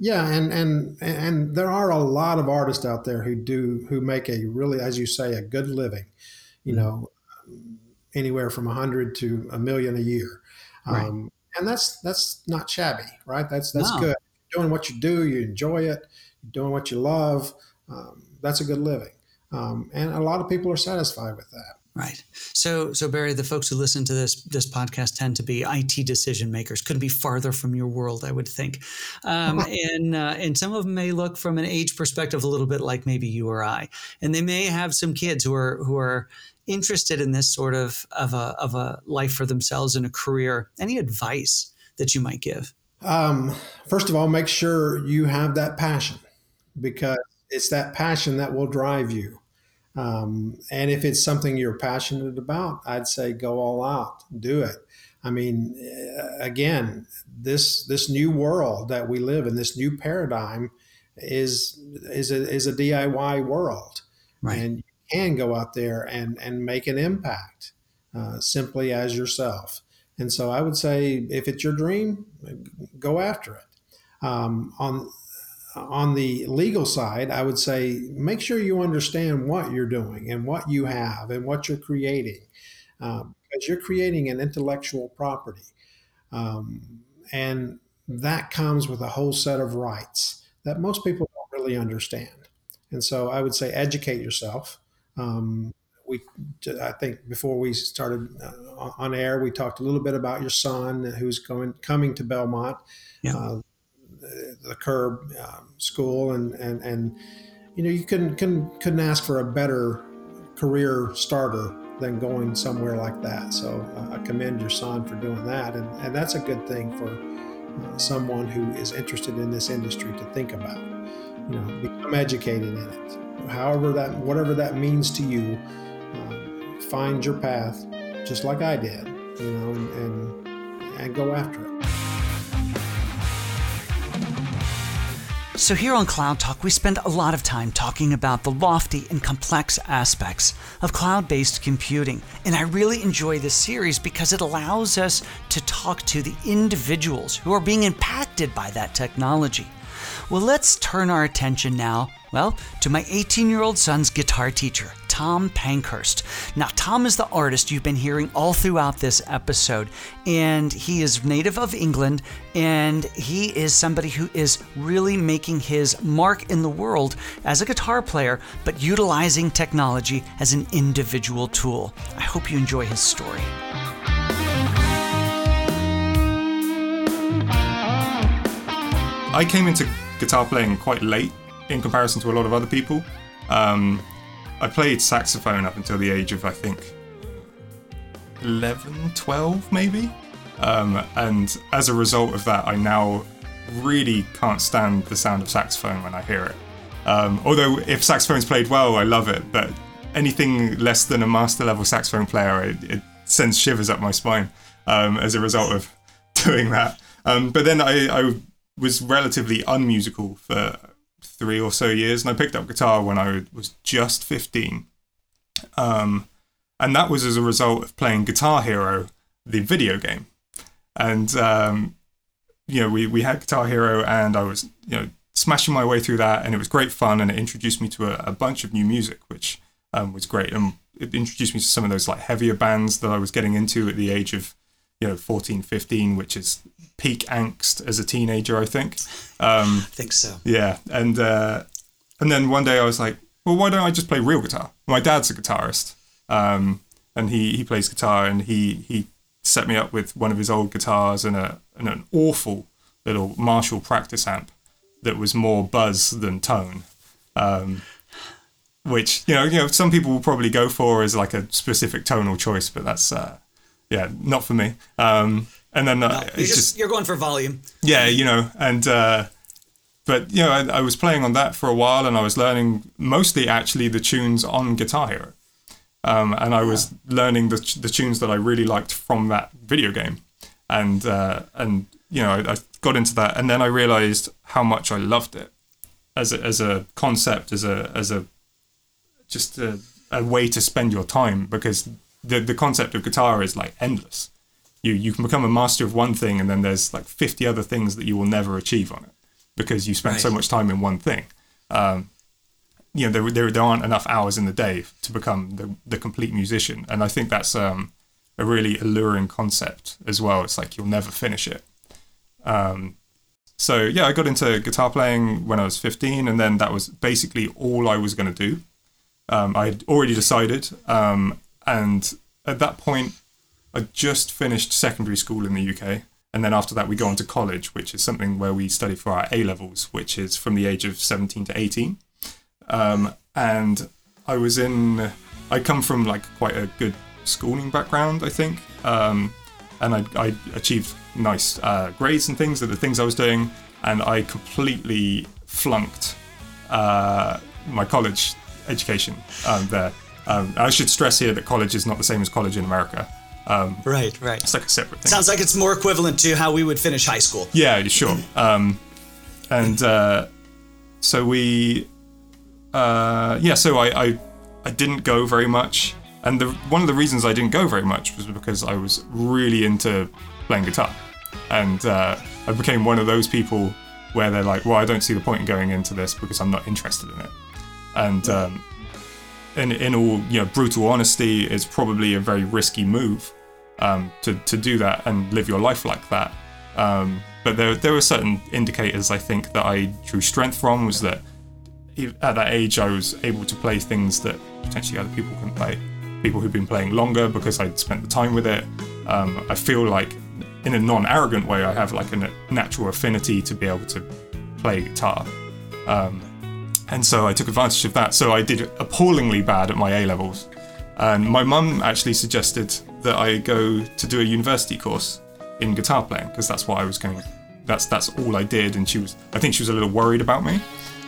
Yeah, and and and there are a lot of artists out there who do who make a really, as you say, a good living. You mm-hmm. know, anywhere from a hundred to a million a year, right. um, and that's that's not shabby, right? That's that's no. good. You're doing what you do, you enjoy it. You're doing what you love. Um, that's a good living. Um, and a lot of people are satisfied with that. Right. So, so Barry, the folks who listen to this this podcast tend to be IT decision makers. Couldn't be farther from your world, I would think. Um, and uh, and some of them may look from an age perspective a little bit like maybe you or I, and they may have some kids who are who are interested in this sort of of a of a life for themselves and a career. Any advice that you might give? Um, first of all, make sure you have that passion because it's that passion that will drive you. Um, and if it's something you're passionate about, I'd say go all out, do it. I mean, uh, again, this this new world that we live in, this new paradigm, is is a, is a DIY world, right. and you can go out there and and make an impact uh, simply as yourself. And so I would say if it's your dream, go after it. Um, on on the legal side, I would say make sure you understand what you're doing and what you have and what you're creating, um, because you're creating an intellectual property, um, and that comes with a whole set of rights that most people don't really understand. And so I would say educate yourself. Um, we, I think before we started uh, on air, we talked a little bit about your son who's going coming to Belmont. Yeah. Uh, the Curb um, School, and and and you know you couldn't couldn't couldn't ask for a better career starter than going somewhere like that. So uh, I commend your son for doing that, and and that's a good thing for uh, someone who is interested in this industry to think about. You know, become educated in it. However that whatever that means to you, uh, find your path, just like I did. You know, and, and, and go after it. So, here on Cloud Talk, we spend a lot of time talking about the lofty and complex aspects of cloud based computing. And I really enjoy this series because it allows us to talk to the individuals who are being impacted by that technology. Well, let's turn our attention now, well, to my 18 year old son's guitar teacher. Tom Pankhurst. Now, Tom is the artist you've been hearing all throughout this episode, and he is native of England, and he is somebody who is really making his mark in the world as a guitar player, but utilizing technology as an individual tool. I hope you enjoy his story. I came into guitar playing quite late in comparison to a lot of other people. Um, I played saxophone up until the age of, I think, 11, 12 maybe. Um, and as a result of that, I now really can't stand the sound of saxophone when I hear it. Um, although, if saxophone's played well, I love it, but anything less than a master level saxophone player, it, it sends shivers up my spine um, as a result of doing that. Um, but then I, I was relatively unmusical for three or so years, and I picked up guitar when I was just 15. Um, and that was as a result of playing Guitar Hero, the video game. And, um, you know, we, we had Guitar Hero, and I was, you know, smashing my way through that, and it was great fun, and it introduced me to a, a bunch of new music, which um, was great. And it introduced me to some of those like heavier bands that I was getting into at the age of, you know, 14, 15, which is peak angst as a teenager, I think. Um, I think so. Yeah, and uh, and then one day I was like, well, why don't I just play real guitar? My dad's a guitarist, um, and he he plays guitar, and he he set me up with one of his old guitars and a and an awful little Marshall practice amp that was more buzz than tone. Um, which you know, you know, some people will probably go for as like a specific tonal choice, but that's uh, yeah, not for me. Um, and then uh, no, it's just, just, you're going for volume. Yeah, you know, and uh, but you know, I, I, was playing on that for a while, and I was learning mostly actually the tunes on Guitar Hero, um, and I was learning the the tunes that I really liked from that video game, and uh, and you know, I, I got into that, and then I realized how much I loved it as a, as a concept, as a as a just a, a way to spend your time because the the concept of guitar is like endless. You you can become a master of one thing and then there's like 50 other things that you will never achieve on it because you spent right. so much time in one thing. Um, you know there, there, there aren't enough hours in the day to become the, the complete musician and i think that's um, a really alluring concept as well. It's like you'll never finish it. Um, so yeah i got into guitar playing when i was 15 and then that was basically all i was going to do. Um, i had already decided um, and at that point I just finished secondary school in the UK, and then after that we go on to college, which is something where we study for our A levels, which is from the age of 17 to 18. Um, and I was in, I come from like quite a good schooling background, I think, um, and I, I, achieved nice uh, grades and things. That the things I was doing, and I completely flunked uh, my college education um, there. Um, I should stress here that college is not the same as college in America. Um, right, right. It's like a separate thing. Sounds like it's more equivalent to how we would finish high school. Yeah, sure. Um, and uh, so we, uh, yeah, so I, I, I, didn't go very much And the, one of the reasons I didn't go very much was because I was really into playing guitar. And uh, I became one of those people where they're like, well, I don't see the point in going into this because I'm not interested in it. And um, in, in all you know, brutal honesty, it's probably a very risky move um, to, to do that and live your life like that. Um, but there, there were certain indicators I think that I drew strength from was that at that age I was able to play things that potentially other people couldn't play. People who'd been playing longer because I'd spent the time with it. Um, I feel like, in a non-arrogant way, I have like a natural affinity to be able to play guitar. Um, and so I took advantage of that. So I did appallingly bad at my A levels. And my mum actually suggested that I go to do a university course in guitar playing because that's what I was going. That's that's all I did, and she was. I think she was a little worried about me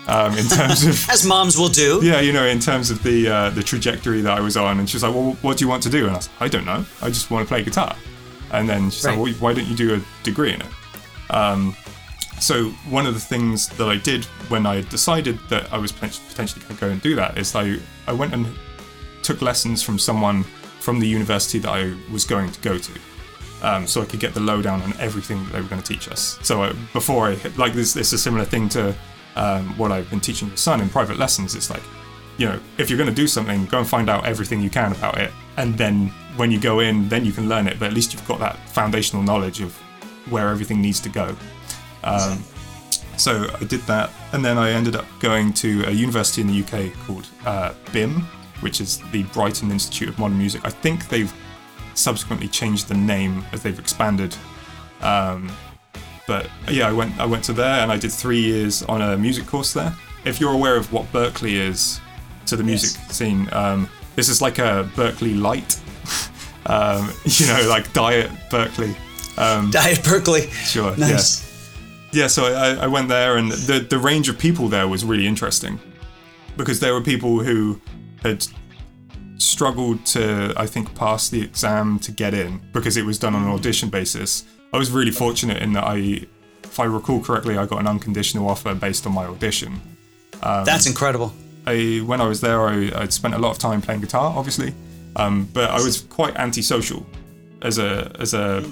um, in terms of as moms will do. Yeah, you know, in terms of the uh, the trajectory that I was on, and she was like, "Well, what do you want to do?" And I was, "I don't know. I just want to play guitar." And then she's right. like, "Well, why don't you do a degree in it?" Um, so one of the things that I did when I decided that I was potentially going to go and do that is I I went and took lessons from someone from the university that I was going to go to. Um, so I could get the lowdown on everything that they were going to teach us. So uh, before I like this, this is a similar thing to um, what I've been teaching your son in private lessons. It's like, you know, if you're going to do something, go and find out everything you can about it, and then when you go in, then you can learn it. But at least you've got that foundational knowledge of where everything needs to go. Um, so I did that, and then I ended up going to a university in the UK called uh, BIMM, which is the Brighton Institute of Modern Music. I think they've subsequently changed the name as they've expanded. Um, but yeah, I went I went to there and I did three years on a music course there. If you're aware of what Berklee is to the music yes. scene, um, this is like a Berklee light. um, you know, like Diet Berklee. Um, Diet Berklee. Sure. Nice. Yeah. Yeah, so I, I went there, and the the range of people there was really interesting, because there were people who had struggled to, I think, pass the exam to get in because it was done on an audition basis. I was really fortunate in that I, if I recall correctly, I got an unconditional offer based on my audition. Um, That's incredible. I, when I was there, I, I'd spent a lot of time playing guitar, obviously, um, but I was quite antisocial as a as a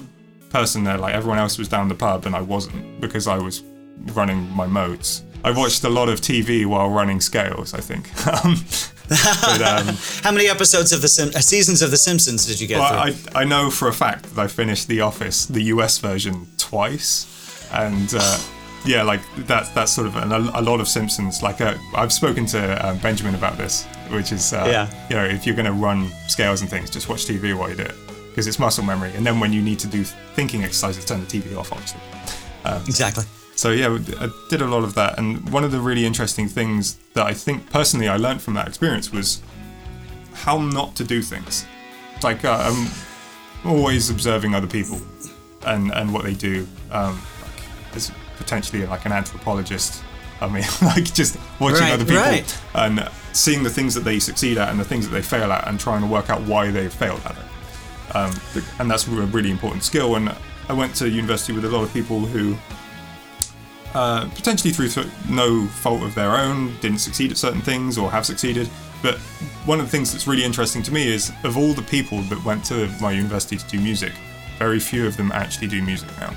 person there. Like everyone else was down the pub, and I wasn't because I was running my modes. I watched a lot of TV while running scales. I think. Um, but, um, How many episodes of the Sim- uh, seasons of The Simpsons did you get well, I, I know for a fact that I finished The Office, the US version, twice, and uh, yeah, like that's that's sort of an, a lot of Simpsons. Like uh, I've spoken to um, Benjamin about this, which is uh, yeah. you know if you're going to run scales and things, just watch TV while you do it because it's muscle memory. And then when you need to do thinking exercises, turn the TV off, obviously. Um, exactly. So yeah, I did a lot of that, and one of the really interesting things that I think personally I learned from that experience was how not to do things. Like uh, I'm always observing other people and and what they do. Um, like, as potentially like an anthropologist. I mean, like just watching right, other people right. and seeing the things that they succeed at and the things that they fail at, and trying to work out why they failed at it. Um, and that's a really important skill. And I went to university with a lot of people who uh, potentially through no fault of their own, didn't succeed at certain things or have succeeded. But one of the things that's really interesting to me is of all the people that went to my university to do music, very few of them actually do music now.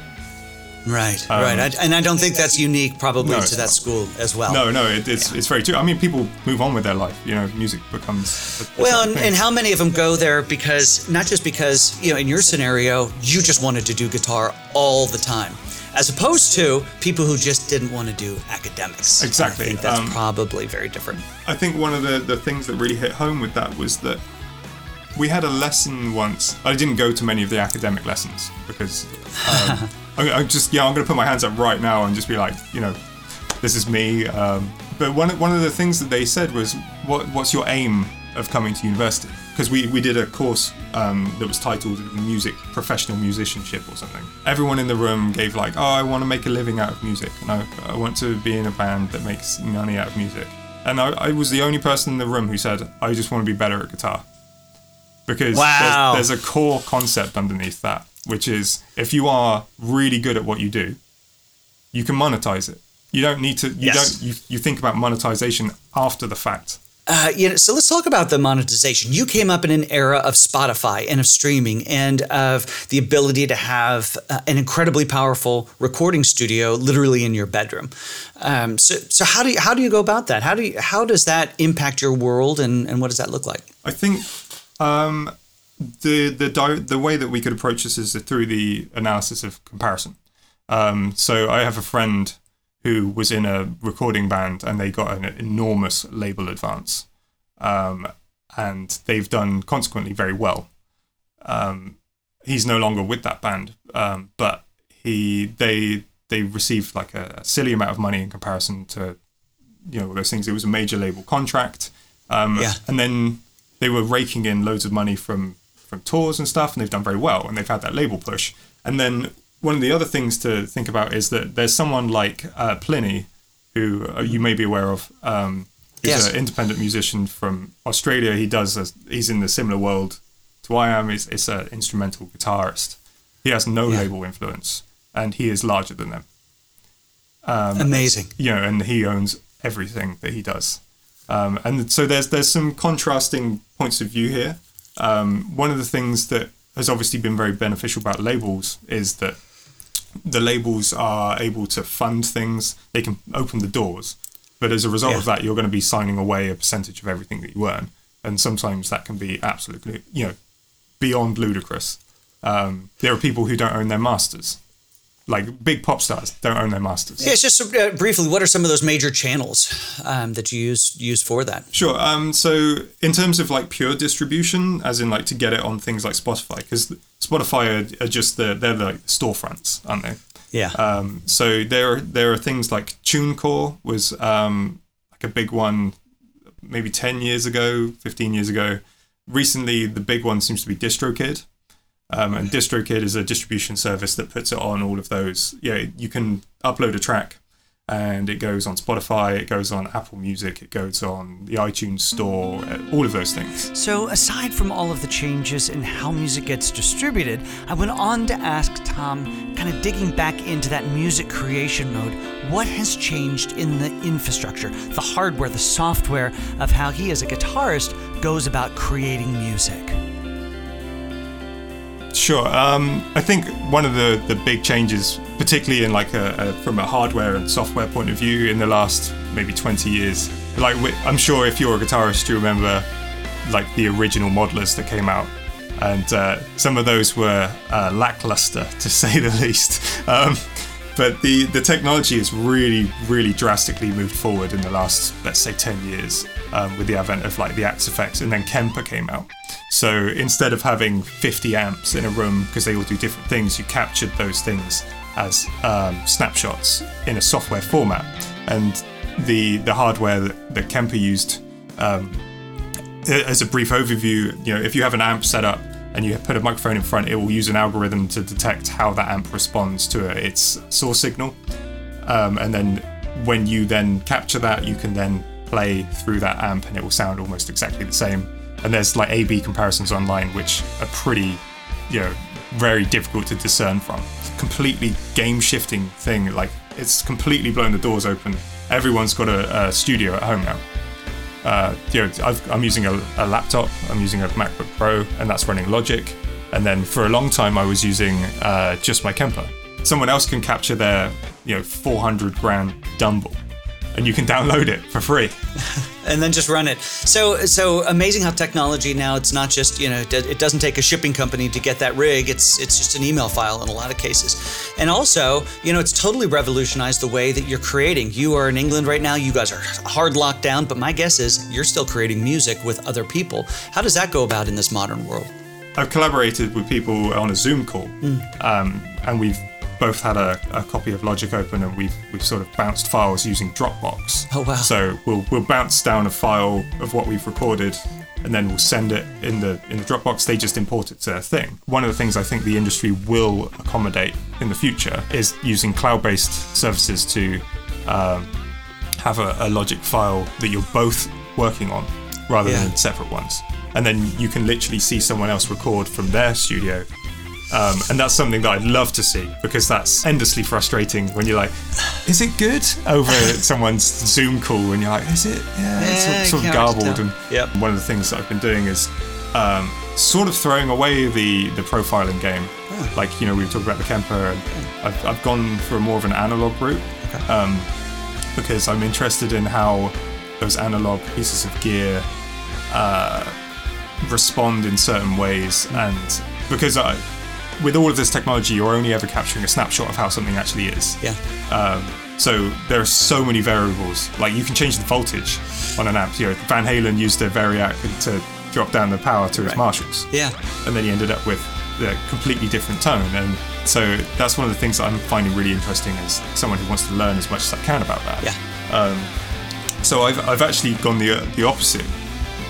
Right, um, right, I, and I don't think that's unique, probably no, to that not. school as well. No, no, it, it's yeah. it's very true. I mean, people move on with their life. You know, music becomes a, well, and, and, how many of them go there because not just because you know, in your scenario, you just wanted to do guitar all the time as opposed to people who just didn't want to do academics. Exactly. I think that's um, probably very different. I think one of the, the things that really hit home with that was that we had a lesson once. I didn't go to many of the academic lessons because um, I, I, just, yeah, I'm going to put my hands up right now and just be like, you know, this is me. Um, but one, one of the things that they said was, what, what's your aim of coming to university? because we, we did a course um, that was titled music professional musicianship or something everyone in the room gave like oh i want to make a living out of music and I, I want to be in a band that makes money out of music and I, I was the only person in the room who said i just want to be better at guitar because wow. there's, there's a core concept underneath that which is if you are really good at what you do you can monetize it you don't need to you yes. don't you, you think about monetization after the fact Uh, you know, so let's talk about the monetization. You came up in an era of Spotify and of streaming and of the ability to have uh, an incredibly powerful recording studio literally in your bedroom. Um, so, so how do you, how do you go about that? How do you, how does that impact your world, and, and what does that look like? I think um, the the di- the way that we could approach this is through the analysis of comparison. Um, so I have a friend who was in a recording band and they got an enormous label advance. Um, and they've done consequently very well. Um, he's no longer with that band, um, but he they they received like a, a, silly amount of money in comparison to you know those things. It was a major label contract, um, yeah. and then they were raking in loads of money from from tours and stuff, and they've done very well, and they've had that label push. And then one of the other things to think about is that there's someone like uh, Plini, who uh, you may be aware of. Um, he's yes. an independent musician from Australia. He does. A, he's in the similar world to I am. He's, he's an instrumental guitarist. He has no yeah. label influence, and he is larger than them. Um, Amazing. You know, and he owns everything that he does. Um, and so there's there's some contrasting points of view here. Um, one of the things that has obviously been very beneficial about labels is that the labels are able to fund things, they can open the doors. But as a result yeah. of that, you're going to be signing away a percentage of everything that you earn. And sometimes that can be absolutely, you know, beyond ludicrous. Um, there are people who don't own their masters like big pop stars don't own their masters. Yeah, it's just uh, briefly, what are some of those major channels um, that you use use for that? Sure. Um, so in terms of like pure distribution, as in like to get it on things like Spotify, because Spotify are, are, just the they're the like, storefronts, aren't they? Yeah. Um, so there are there are things like TuneCore was um, like a big one, maybe ten years ago, fifteen years ago. Recently, the big one seems to be DistroKid um, and DistroKid is a distribution service that puts it on all of those. Yeah, you can upload a track and it goes on Spotify, it goes on Apple Music, it goes on the iTunes Store, uh, all of those things. So, aside from all of the changes in how music gets distributed, I went on to ask Tom, kind of digging back into that music creation mode, what has changed in the infrastructure, the hardware, the software of how he, as a guitarist, goes about creating music? Sure. Um, I think one of the, the big changes, particularly in like a, a, from a hardware and software point of view, in the last maybe 20 years, like I'm sure if you're a guitarist, you remember like the original modelers that came out, and uh, some of those were uh, lackluster to say the least. Um, but the the technology has really really drastically moved forward in the last let's say 10 years um, with the advent of like the Axe-Fx, and then kemper came out so instead of having 50 amps in a room because they all do different things you captured those things as um, snapshots in a software format and the the hardware that, that kemper used um, as a brief overview you know if you have an amp set up and you put a microphone in front, it will use an algorithm to detect how that amp responds to its source signal. Um, and then when you then capture that, you can then play through that amp and it will sound almost exactly the same. And there's like A B comparisons online, which are pretty, you know, very difficult to discern from. Completely game shifting thing. Like it's completely blown the doors open. Everyone's got a, a studio at home now uh, you know, i am using a, a, laptop, I'm using a MacBook Pro, and that's running Logic. And then for a long time, I was using uh, just my Kemper. Someone else can capture their, you know, 400 grand Dumble and you can download it for free. and then just run it. So so amazing how technology now it's not just you know it doesn't take a shipping company to get that rig. It's it's just an email file in a lot of cases. And also you know it's totally revolutionized the way that you're creating. You are in England right now. You guys are hard locked down, but my guess is you're still creating music with other people. How does that go about in this modern world? I've collaborated with people on a Zoom call, mm. um, and we've both had a, a, copy of Logic open and we've we've sort of bounced files using Dropbox. Oh wow! So we'll we'll bounce down a file of what we've recorded and then we'll send it in the in the Dropbox. They just import it to their thing. One of the things I think the industry will accommodate in the future is using cloud-based services to um, have a, a, Logic file that you're both working on rather yeah. than separate ones. And then you can literally see someone else record from their studio Um, and that's something that I'd love to see because that's endlessly frustrating when you're like, is it good? Over someone's Zoom call and you're like, is it? Yeah, it's Yeah, sort, sort of can't hard to garbled. And Yep. one of the things that I've been doing is um, sort of throwing away the, the profiling game. Like, you know, we were talking about the Kemper, and I've, I've gone for more of an analog route um, because I'm interested in how those analog pieces of gear uh, respond in certain ways. And because I, with all of this technology, you're only ever capturing a snapshot of how something actually is. Yeah. Um, so there are so many variables. Like you can change the voltage on an amp. You know, Van Halen used a variac to drop down the power to his Right. Marshalls. Yeah. And then he ended up with a completely different tone. And so that's one of the things that I'm finding really interesting as someone who wants to learn as much as I can about that. Yeah. Um, so I've, I've actually gone the the opposite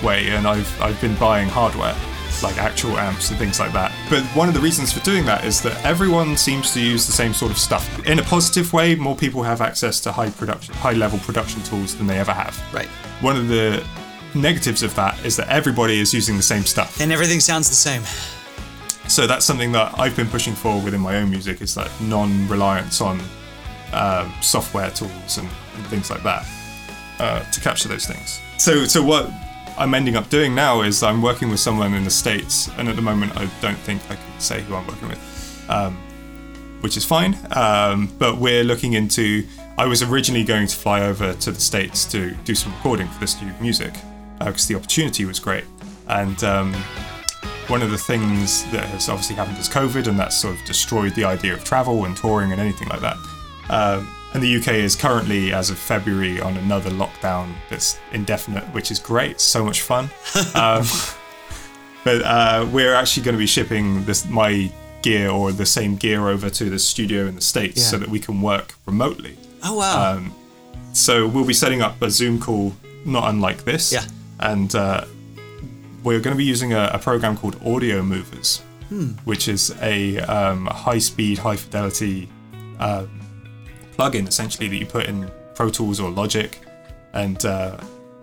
way, and I've I've been buying hardware, like actual amps and things like that. But one of the reasons for doing that is that everyone seems to use the same sort of stuff. In a positive way, more people have access to high production, high level production tools than they ever have. Right. One of the negatives of that is that everybody is using the same stuff. And everything sounds the same. So that's something that I've been pushing for within my own music is that non-reliance on um, software tools and, and things like that uh, to capture those things. So, so what I'm ending up doing now is I'm working with someone in the states, and at the moment I don't think I can say who I'm working with, um, which is fine. Um, but we're looking into. I was originally going to fly over to the states to do some recording for this new music because the opportunity was great, and. Um, one of the things that has obviously happened is COVID, and that's sort of destroyed the idea of travel and touring and anything like that. Um, and the UK is currently, as of February, on another lockdown that's indefinite, which is great. So much fun. um, but uh, we're actually going to be shipping this my gear or the same gear over to the studio in the states Yeah. so that we can work remotely. Oh wow. Um, so we'll be setting up a Zoom call, not unlike this. Yeah. And uh, we're going to be using a, a program called Audio Movers, Hmm. which is a um, high-speed, high-fidelity uh, plugin, essentially that you put in Pro Tools or Logic, and uh,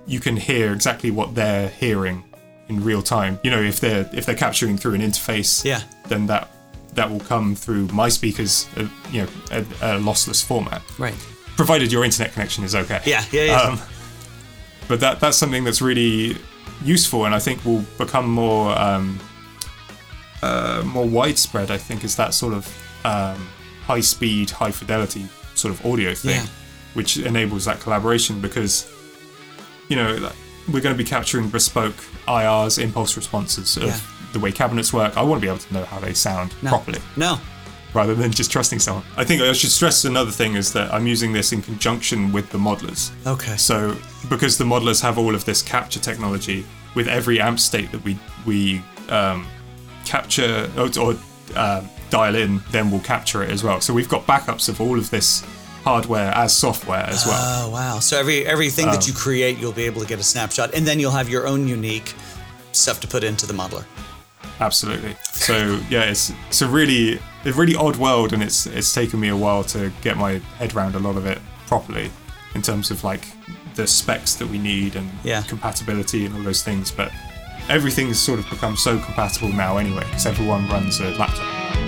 you can hear exactly what they're hearing in real time. You know, if they're if they're capturing through an interface, Yeah. then that that will come through my speakers, uh, you know, a, a lossless format right. provided your internet connection is okay. Yeah, yeah, yeah. Um, but that that's something that's really useful, and I think will become more um, uh, more widespread. I think is that sort of um, high speed, high fidelity sort of audio thing, Yeah. which enables that collaboration because you know we're going to be capturing bespoke IRs, impulse responses of Yeah. the way cabinets work. I want to be able to know how they sound No. properly No. rather than just trusting someone. I think I should stress another thing is that I'm using this in conjunction with the modelers. Okay. So because the modelers have all of this capture technology, with every amp state that we we um, capture or, or uh, dial in, then we'll capture it as well. So we've got backups of all of this hardware as software as well. Oh wow! So every everything that Um, you create, you'll be able to get a snapshot, and then you'll have your own unique stuff to put into the modeler. Absolutely. So yeah, it's it's a really a really odd world, and it's it's taken me a while to get my head around a lot of it properly, in terms of like the specs that we need and Yeah. compatibility and all those things. But everything's sort of become so compatible now anyway, because everyone runs a laptop.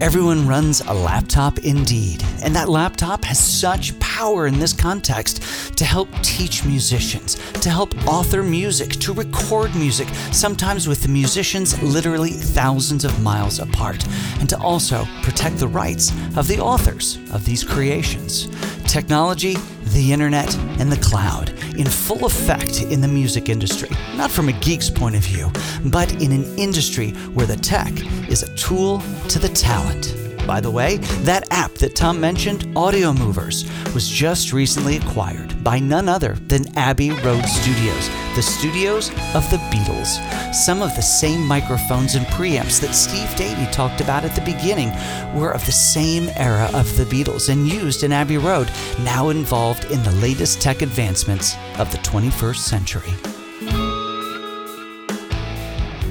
Everyone runs a laptop indeed, and that laptop has such power in this context to help teach musicians, to help author music, to record music, sometimes with the musicians literally thousands of miles apart, and to also protect the rights of the authors of these creations. Technology, the internet, and the cloud in full effect in the music industry, not from a geek's point of view, but in an industry where the tech is a tool to the talent. By the way, that app that Tom mentioned, Audio Movers, was just recently acquired by none other than Abbey Road Studios, the studios of the Beatles. Some of the same microphones and preamps that Steve Davey talked about at the beginning were of the same era of the Beatles and used in Abbey Road, now involved in the latest tech advancements of the 21st century.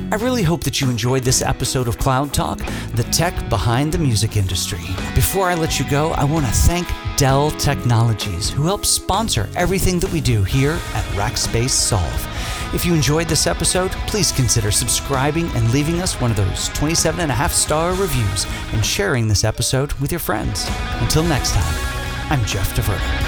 I really hope that you enjoyed this episode of Cloud Talk, the tech behind the music industry. Before I let you go, I want to thank Dell Technologies, who helps sponsor everything that we do here at Rackspace Solve. If you enjoyed this episode, please consider subscribing and leaving us one of those 27 and a half star reviews and sharing this episode with your friends. Until next time, I'm Jeff DeVerter.